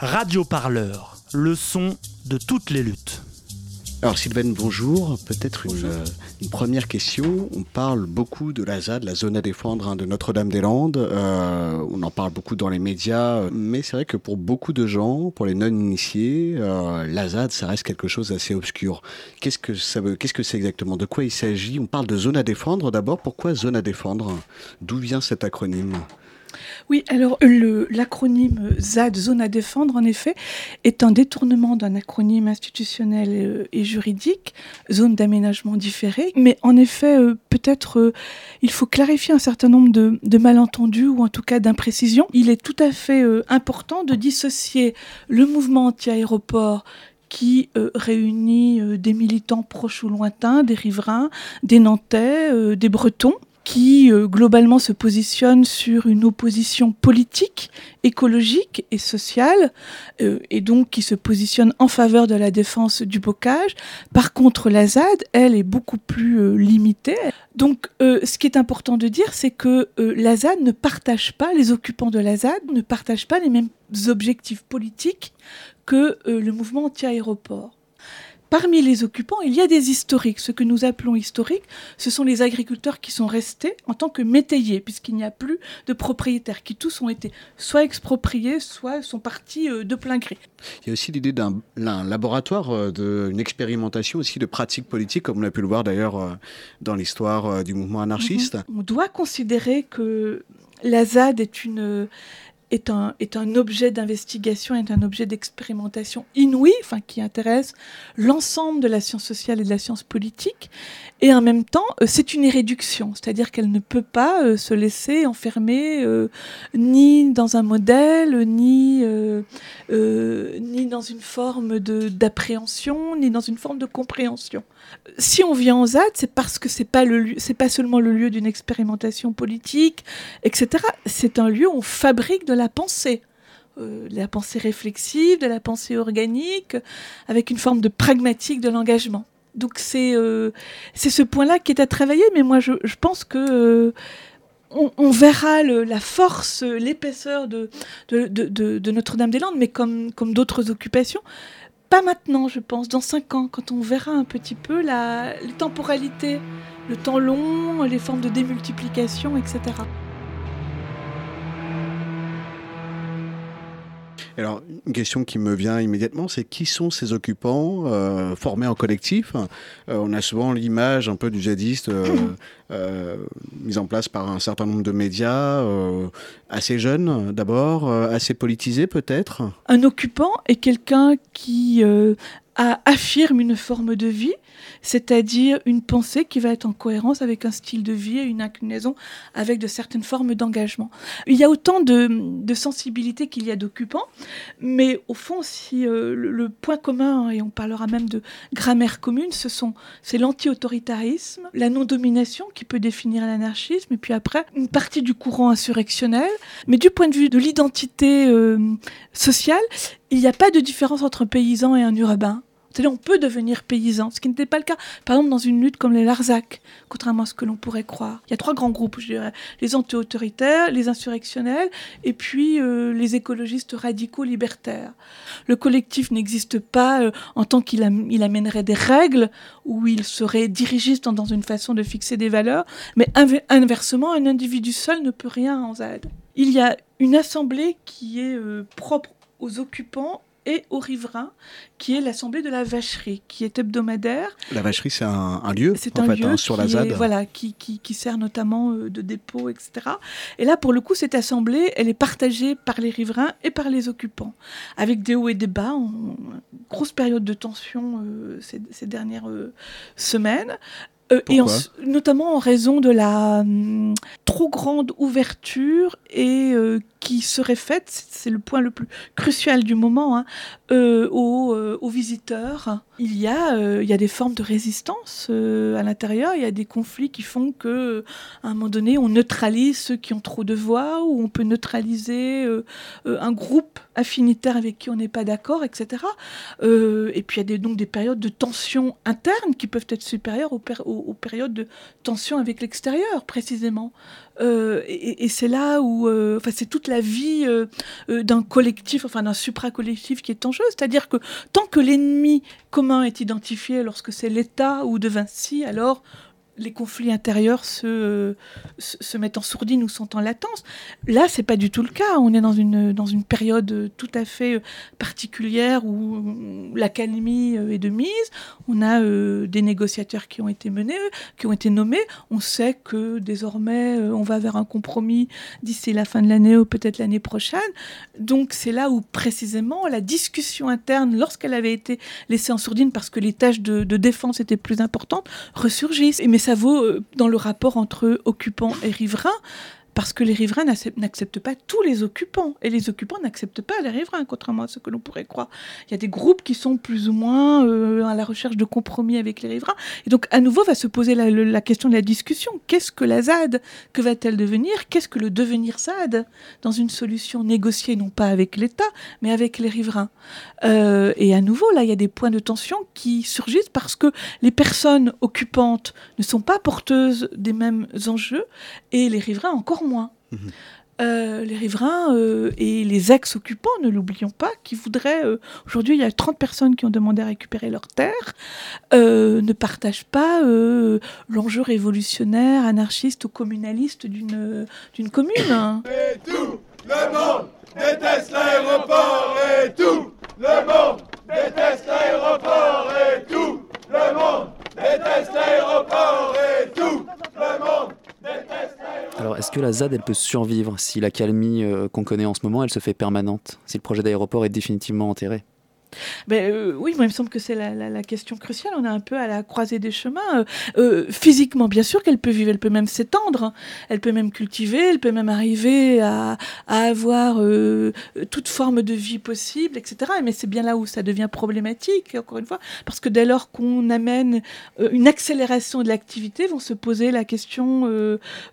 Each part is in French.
Radio Parleur, le son de toutes les luttes. Alors Sylvain, bonjour. Peut-être une, euh, une, première question. On parle beaucoup de la ZAD, la zone à défendre hein, de Notre-Dame-des-Landes. Euh, on en parle beaucoup dans les médias, mais c'est vrai que pour beaucoup de gens, pour les non-initiés, euh, la ZAD, ça reste quelque chose d'assez obscur. Qu'est-ce que ça veut Qu'est-ce que c'est exactement? De quoi il s'agit? On parle de zone à défendre d'abord. Pourquoi zone à défendre? D'où vient cet acronyme? Oui, alors l'acronyme ZAD, zone à défendre, en effet, est un détournement d'un acronyme institutionnel euh, et, juridique, zone d'aménagement différé. Mais en effet, euh, peut-être euh, il faut clarifier un certain nombre de, de malentendus ou en tout cas d'imprécisions. Il est tout à fait important de dissocier le mouvement anti-aéroport qui réunit des militants proches ou lointains, des riverains, des Nantais, des Bretons, qui euh, globalement se positionne sur une opposition politique, écologique et sociale, euh, et donc qui se positionne en faveur de la défense du bocage. Par contre, la ZAD, elle, est beaucoup plus euh, limitée. Donc, ce qui est important de dire, c'est que la ZAD ne partage pas, les occupants de la ZAD ne partagent pas les mêmes objectifs politiques que le mouvement anti-aéroport. Parmi les occupants, il y a des historiques. Ce que nous appelons historiques, ce sont les agriculteurs qui sont restés en tant que métayers, puisqu'il n'y a plus de propriétaires, qui tous ont été soit expropriés, soit sont partis euh, de plein gré. Il y a aussi l'idée d'un laboratoire, euh, d'une expérimentation aussi de pratiques politiques, comme on a pu le voir d'ailleurs euh, dans l'histoire du mouvement anarchiste. Mhm. On doit considérer que la ZAD est une est un, est un objet d'investigation, est un objet d'expérimentation inouï, enfin, qui intéresse l'ensemble de la science sociale et de la science politique. Et en même temps, euh, c'est une irréduction, c'est-à-dire qu'elle ne peut pas euh, se laisser enfermer euh, ni dans un modèle, ni, ni dans une forme d'appréhension, ni dans une forme de compréhension. Si on vient en ZAD, c'est parce que c'est pas pas seulement le lieu d'une expérimentation politique, etc. C'est un lieu où on fabrique de la pensée. de la pensée réflexive, de la pensée organique, avec une forme de pragmatique de l'engagement. Donc c'est euh, ce point-là qui est à travailler, mais moi je, je pense que euh, on, verra la force, l'épaisseur de, de, de, de Notre-Dame-des-Landes, mais comme, comme d'autres occupations. Pas maintenant, je pense, dans cinq ans, quand on verra un petit peu la, les temporalités, le temps long, les formes de démultiplication, etc. Alors, une question qui me vient immédiatement, c'est qui sont ces occupants euh, formés en collectif? Euh, On a souvent l'image un peu du djihadiste euh, euh, mise en place par un certain nombre de médias, assez jeunes d'abord, assez politisés peut-être? Un occupant est quelqu'un qui affirme une forme de vie c'est-à-dire une pensée qui va être en cohérence avec un style de vie et une inclinaison avec de certaines formes d'engagement. Il y a autant de, sensibilité qu'il y a d'occupants, mais au fond, si euh, le, point commun, et on parlera même de grammaire commune, ce sont c'est l'anti-autoritarisme, la non-domination qui peut définir l'anarchisme, et puis après une partie du courant insurrectionnel. Mais du point de vue de l'identité euh, sociale, il n'y a pas de différence entre un paysan et un urbain. C'est-à-dire on peut devenir paysan, ce qui n'était pas le cas. Par exemple, dans une lutte comme les Larzac, contrairement à ce que l'on pourrait croire. Il y a trois grands groupes, je dirais. Les anti-autoritaires, les insurrectionnels, et puis euh, les écologistes radicaux libertaires. Le collectif n'existe pas euh, en tant qu'il il amènerait des règles, où il serait dirigiste dans une façon de fixer des valeurs, mais inversement, un individu seul ne peut rien en ZAD. Il y a une assemblée qui est euh, propre aux occupants et aux riverains, qui est l'Assemblée de la Vacherie, qui est hebdomadaire. La Vacherie, c'est un, lieu, c'est un fait, lieu hein, sur la ZAD. voilà, qui, qui, sert notamment euh, de dépôt, etc. Et là, pour le coup, cette assemblée, elle est partagée par les riverains et par les occupants, avec des hauts et des bas, en, grosse période de tension euh, ces, dernières euh, semaines. Et notamment en raison de la hum, trop grande ouverture et qui serait faite, c'est le point le plus crucial du moment, hein, euh, aux, euh, aux, visiteurs. Il y, a, euh, il y a des formes de résistance à l'intérieur, il y a des conflits qui font que à un moment donné, on neutralise ceux qui ont trop de voix, ou on peut neutraliser un groupe affinitaire avec qui on n'est pas d'accord, etc. et puis il y a des, donc des périodes de tension interne qui peuvent être supérieures aux, aux, périodes de tension avec l'extérieur, précisément. Euh, et, c'est là où, euh, enfin, c'est toute la vie d'un collectif, enfin d'un supra-collectif qui est en jeu. C'est-à-dire que tant que l'ennemi commun est identifié lorsque c'est l'État ou de Vinci, alors les conflits intérieurs se, se, mettent en sourdine ou sont en latence. Là, c'est pas du tout le cas. On est dans une, dans une période tout à fait particulière où l'accalmie est de mise. On a euh, des négociateurs qui ont été menés, qui ont été nommés. On sait que désormais, euh, on va vers un compromis d'ici la fin de l'année ou peut-être l'année prochaine. Donc, c'est là où précisément la discussion interne, lorsqu'elle avait été laissée en sourdine parce que les tâches de, défense étaient plus importantes, ressurgissent. Mais ça vaut euh, dans le rapport entre occupants et riverains parce que les riverains n'acceptent pas tous les occupants, et les occupants n'acceptent pas les riverains, contrairement à ce que l'on pourrait croire. Il y a des groupes qui sont plus ou moins euh, à la recherche de compromis avec les riverains, et donc à nouveau va se poser la, question de la discussion. Qu'est-ce que la ZAD? Que va-t-elle devenir? Qu'est-ce que le devenir ZAD? Dans une solution négociée non pas avec l'État, mais avec les riverains. Euh, Et à nouveau, là, il y a des points de tension qui surgissent parce que les personnes occupantes ne sont pas porteuses des mêmes enjeux, et les riverains encore moins. Euh, les riverains euh, et les ex-occupants, ne l'oublions pas, qui voudraient... Euh, aujourd'hui, il y a 30 personnes qui ont demandé à récupérer leurs terres, ne partagent pas l'enjeu révolutionnaire, anarchiste ou communaliste d'une commune. L'aéroport et tout le monde déteste l'aéroport et tout le monde déteste l'aéroport et tout le monde alors, est-ce la ZAD, elle peut survivre. Si la calmie euh, qu'on connaît en ce moment, elle se fait permanente. Si le projet d'aéroport est définitivement enterré ben, euh, oui, moi, il me semble que c'est la, question cruciale. On est un peu à la croisée des chemins. Euh, euh, physiquement, bien sûr qu'elle peut vivre, elle peut même s'étendre, elle peut même cultiver, elle peut même arriver à, avoir toute forme de vie possible, etc. Mais c'est bien là où ça devient problématique, encore une fois, parce que dès lors qu'on amène une accélération de l'activité, vont se poser la question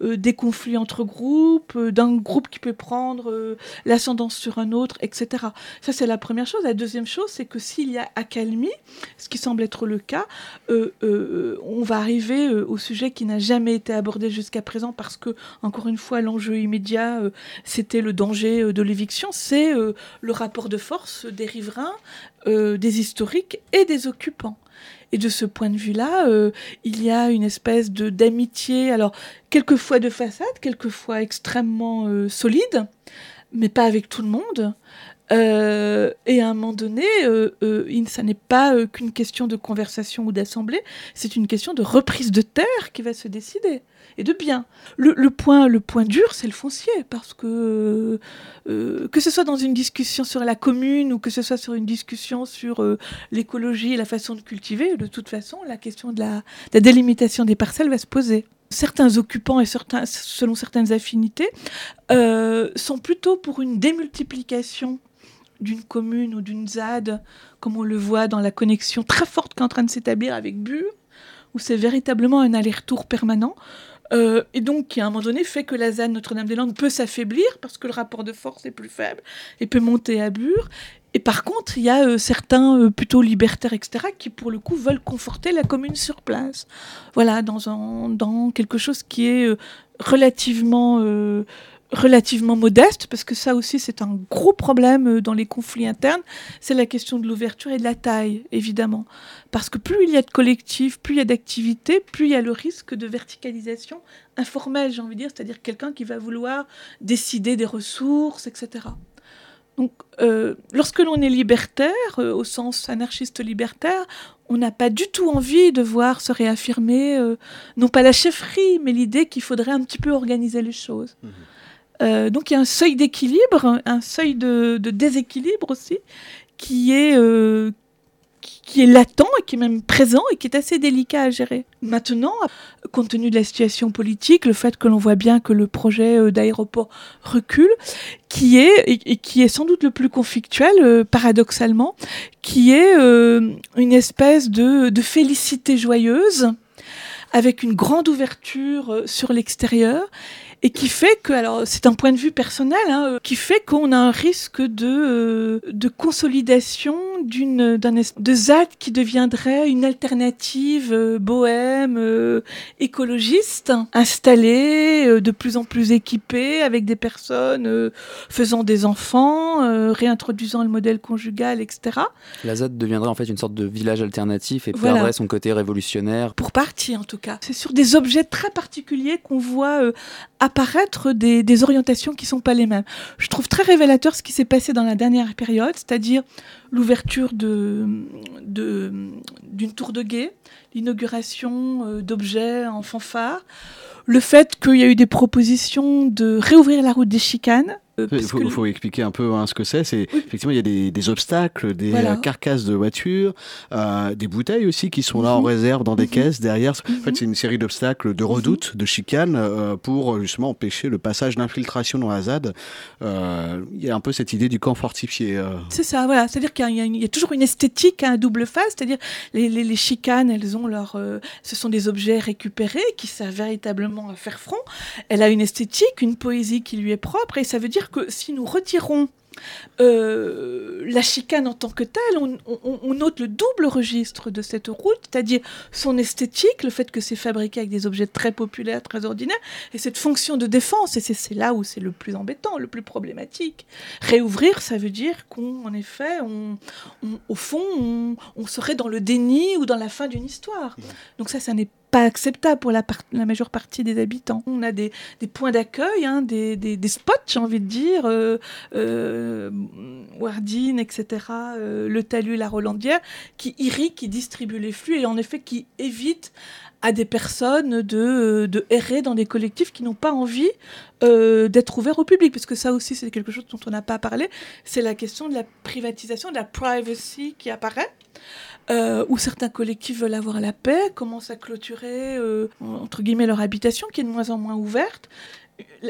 des conflits entre groupes, d'un groupe qui peut prendre l'ascendance sur un autre, etc. Ça, c'est la première chose. La deuxième chose, c'est que s'il y a accalmie, ce qui semble être le cas, euh, euh, on va arriver euh, au sujet qui n'a jamais été abordé jusqu'à présent parce que, encore une fois, l'enjeu immédiat, c'était le danger de l'éviction, c'est le rapport de force des riverains, des historiques et des occupants. Et de ce point de vue-là, il y a une espèce de d'amitié, alors quelquefois de façade, quelquefois extrêmement solide, mais pas avec tout le monde. Euh, et à un moment donné, euh, euh, ça n'est pas qu'une question de conversation ou d'assemblée, c'est une question de reprise de terre qui va se décider et de bien. Le, point, le point dur, c'est le foncier, parce que que ce soit dans une discussion sur la commune ou que ce soit sur une discussion sur l'écologie et la façon de cultiver, de toute façon, la question de la, de la délimitation des parcelles va se poser certains occupants et certains, selon certaines affinités, sont plutôt pour une démultiplication d'une commune ou d'une ZAD, comme on le voit dans la connexion très forte qui est en train de s'établir avec Bure, où c'est véritablement un aller-retour permanent. Euh, et donc qui à un moment donné fait que la ZAD Notre-Dame-des-Landes peut s'affaiblir parce que le rapport de force est plus faible et peut monter à Bure. Et par contre, il y a euh, certains euh, plutôt libertaires, etc., qui pour le coup veulent conforter la commune sur place. Voilà, dans, un, dans quelque chose qui est relativement relativement modeste, parce que ça aussi c'est un gros problème euh, dans les conflits internes, c'est la question de l'ouverture et de la taille, évidemment. Parce que plus il y a de collectifs, plus il y a d'activités, plus il y a le risque de verticalisation informelle, j'ai envie de dire, c'est-à-dire quelqu'un qui va vouloir décider des ressources, etc. Donc, euh, lorsque l'on est libertaire, euh, au sens anarchiste libertaire, on n'a pas du tout envie de voir se réaffirmer, non pas la chefferie, mais l'idée qu'il faudrait un petit peu organiser les choses. Mmh. Euh, donc il y a un seuil d'équilibre, un seuil de, déséquilibre aussi, qui est, euh, qui, est latent et qui est même présent et qui est assez délicat à gérer. Maintenant, compte tenu de la situation politique, le fait que l'on voit bien que le projet euh, d'aéroport recule, qui est, et, qui est sans doute le plus conflictuel, paradoxalement, qui est une espèce de félicité joyeuse avec une grande ouverture sur l'extérieur et qui fait que, alors c'est un point de vue personnel, hein, euh, qui fait qu'on a un risque de, euh, de consolidation d'une de ZAD qui deviendrait une alternative euh, bohème, euh, écologiste, installée, euh, de plus en plus équipée, avec des personnes faisant des enfants, réintroduisant le modèle conjugal, etc. La ZAD deviendrait en fait une sorte de village alternatif et Voilà. perdrait son côté révolutionnaire. Pour partie, en tout cas. C'est sur des objets très particuliers qu'on voit euh, apparaître des, orientations qui sont pas les mêmes. Je trouve très révélateur ce qui s'est passé dans la dernière période, c'est-à-dire l'ouverture de, de- d'une tour de guet, l'inauguration euh, d'objets en fanfare, le fait qu'il y a eu des propositions de réouvrir la route des chicanes. Euh, Il faut, que- faut expliquer un peu hein, ce que c'est. C'est Oui. effectivement il y a des, des obstacles, des Voilà. carcasses de voitures, euh, des bouteilles aussi qui sont là en Mhm. réserve dans des Mhm. caisses derrière. En Mhm. fait, c'est une série d'obstacles, de redoutes, de chicanes euh, pour justement empêcher le passage d'infiltration dans la ZAD. Il y a un peu cette idée du camp fortifié. C'est ça, voilà. C'est-à-dire qu'il y, a- y toujours une esthétique à double face, c'est-à-dire les, les, les chicanes, elles ont leur, ce sont des objets récupérés qui servent véritablement à faire front. Elle a une esthétique, une poésie qui lui est propre, et ça veut dire que si nous retirons euh, la chicane en tant que telle, on, on- on note le double registre de cette route, c'est-à-dire son esthétique, le fait que c'est fabriqué avec des objets très populaires, très ordinaires, et cette fonction de défense, et c'est là où c'est le plus embêtant, le plus problématique. Réouvrir, ça veut dire qu'on, en effet, on, au fond, on, on serait dans le déni ou dans la fin d'une histoire. Donc ça, ça n'est pas acceptable pour la, par- la majeure partie des habitants. On a des, points d'accueil, hein, des, des- des spots, j'ai envie de dire, euh, euh, Wardine, etc., euh, le talus, la Rolandière, qui irriguent, qui distribuent les flux et en effet qui évitent à des personnes de, de errer dans des collectifs qui n'ont pas envie euh, d'être ouverts au public, parce que ça aussi c'est quelque chose dont on n'a pas parlé, c'est la question de la privatisation, de la privacy qui apparaît. euh, où certains collectifs veulent avoir la paix, commencent à clôturer euh, entre guillemets leur habitation qui est de moins en moins ouverte.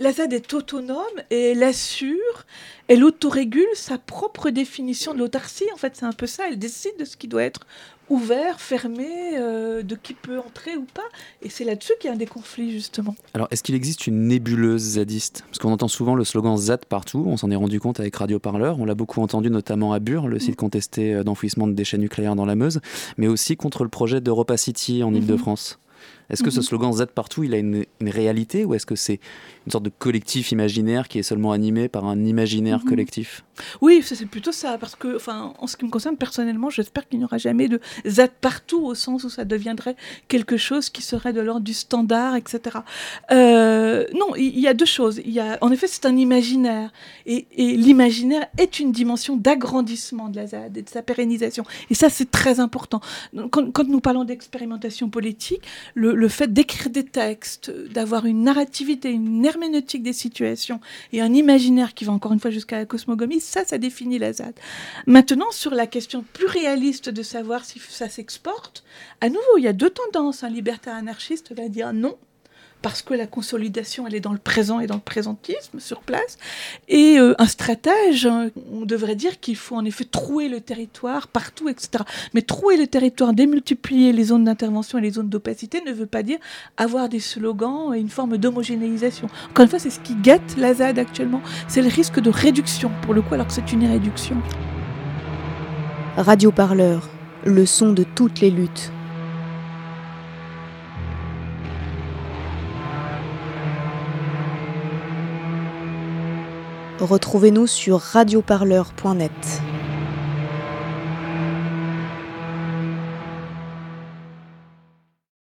La- ZAD est autonome et elle assure, elle autorégule sa propre définition de l'autarcie. En fait, c'est un peu ça. Elle décide de ce qui doit être ouvert, fermé, euh, de qui peut entrer ou pas. Et c'est là-dessus qu'il y a un des conflits, justement. Alors, est-ce qu'il existe une nébuleuse zadiste? Parce qu'on entend souvent le slogan ZAD partout, on s'en est rendu compte avec Radio Parleur, on l'a beaucoup entendu notamment à Bure, le site contesté euh, d'enfouissement de déchets nucléaires dans la Meuse, mais aussi contre le projet d'Europa City en Mhm. Ile-de-France. Est-ce que ce Mhm. slogan ZAD partout, il a une, une réalité ou est-ce que c'est une sorte de collectif imaginaire qui est seulement animé par un imaginaire Mhm. collectif? Oui, c'est plutôt ça, parce que, enfin, en ce qui me concerne personnellement, j'espère qu'il n'y aura jamais de ZAD partout, au sens où ça deviendrait quelque chose qui serait de l'ordre du standard, etc. Euh, non, il y, a deux choses. Il y a, en effet, c'est un imaginaire, et, et l'imaginaire est une dimension d'agrandissement de la ZAD et de sa pérennisation. Et ça, c'est très important. Quand nous parlons d'expérimentation politique, le, le fait d'écrire des textes, d'avoir une narrativité, une herméneutique des situations et un imaginaire qui va encore une fois jusqu'à la cosmogonie, ça, ça définit la ZAD. Maintenant, sur la question plus réaliste de savoir si ça s'exporte, à nouveau, il y a deux tendances. Un libertaire anarchiste va dire non, parce que la consolidation, elle est dans le présent et dans le présentisme sur place. Et euh, un stratège, hein, on devrait dire qu'il faut en effet trouer le territoire partout, etc. Mais trouer le territoire, démultiplier les zones d'intervention et les zones d'opacité ne veut pas dire avoir des slogans et une forme d'homogénéisation. Encore une fois, c'est ce qui guette la ZAD actuellement. C'est le risque de réduction, pour le coup, alors que c'est une réduction. Radio Parleur, le son de toutes les luttes. Retrouvez-nous sur radioparleur.net.